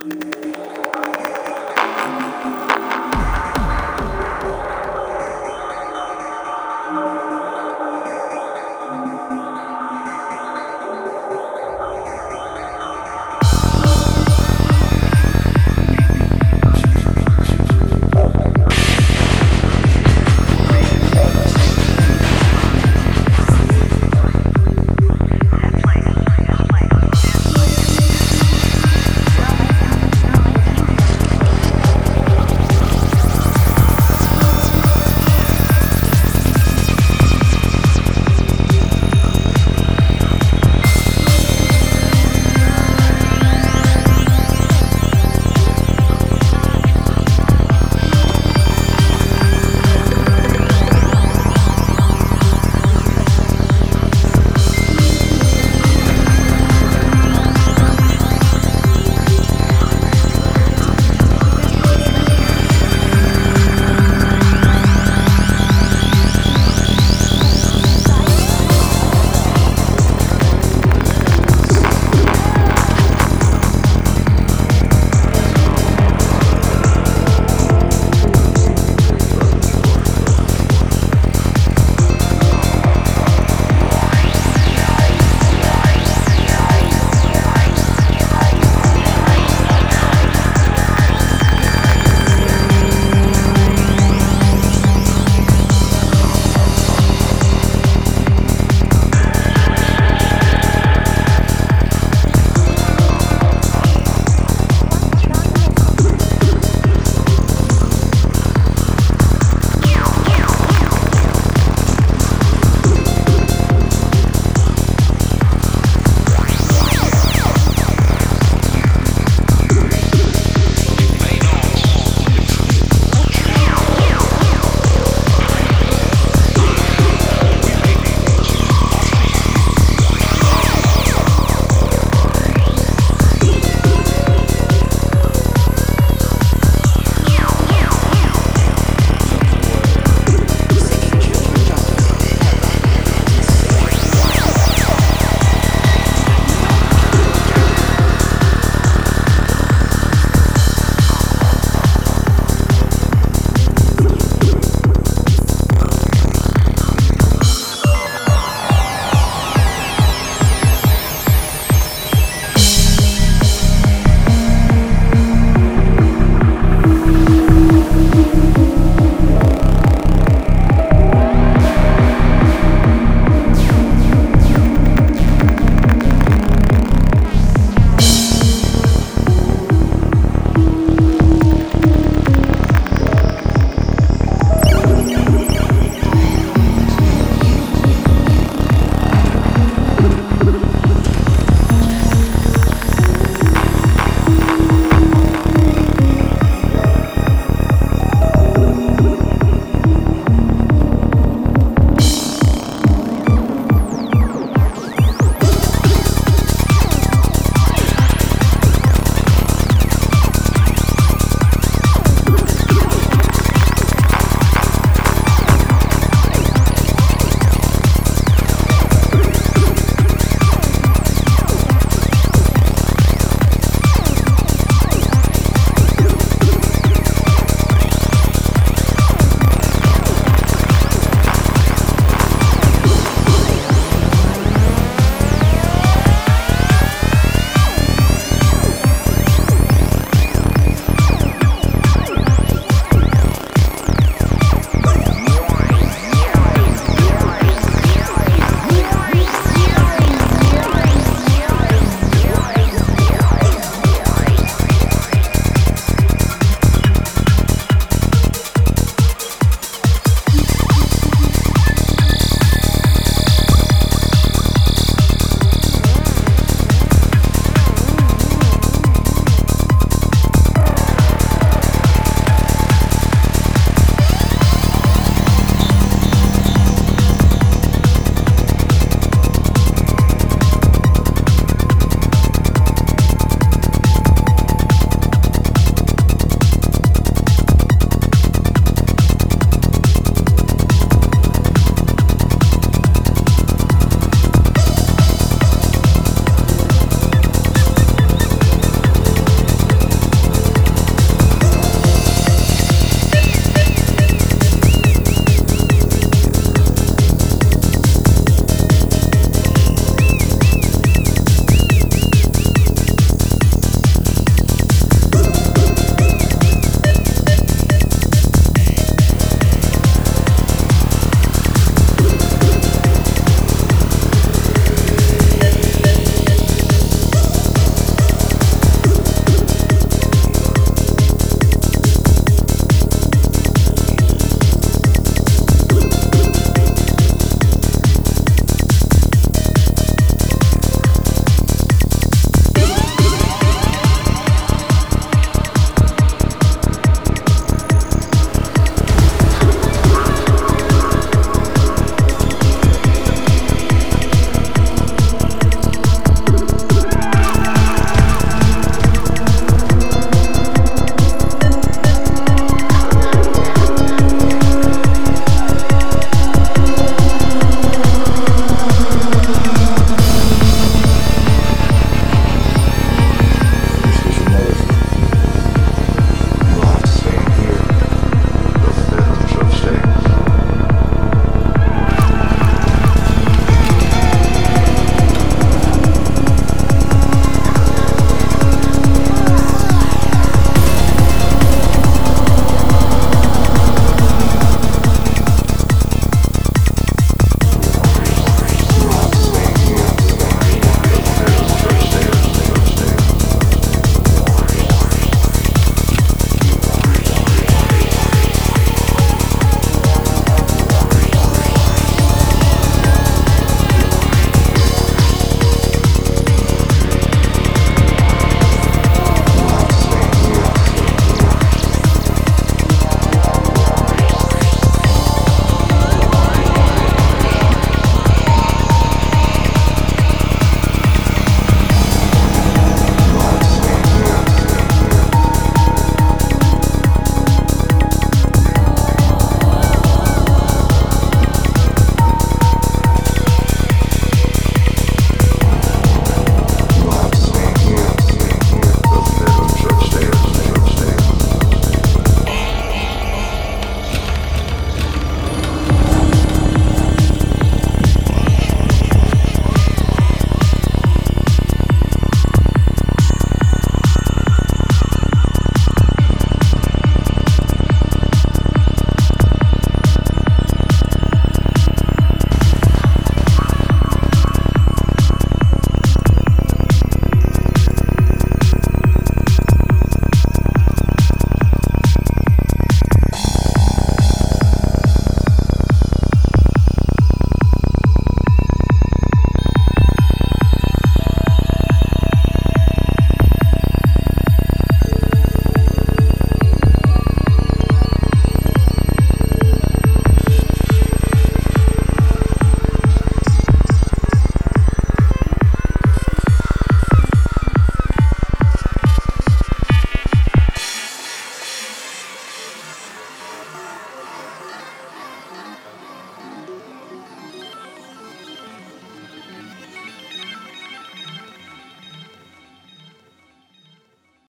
Amém.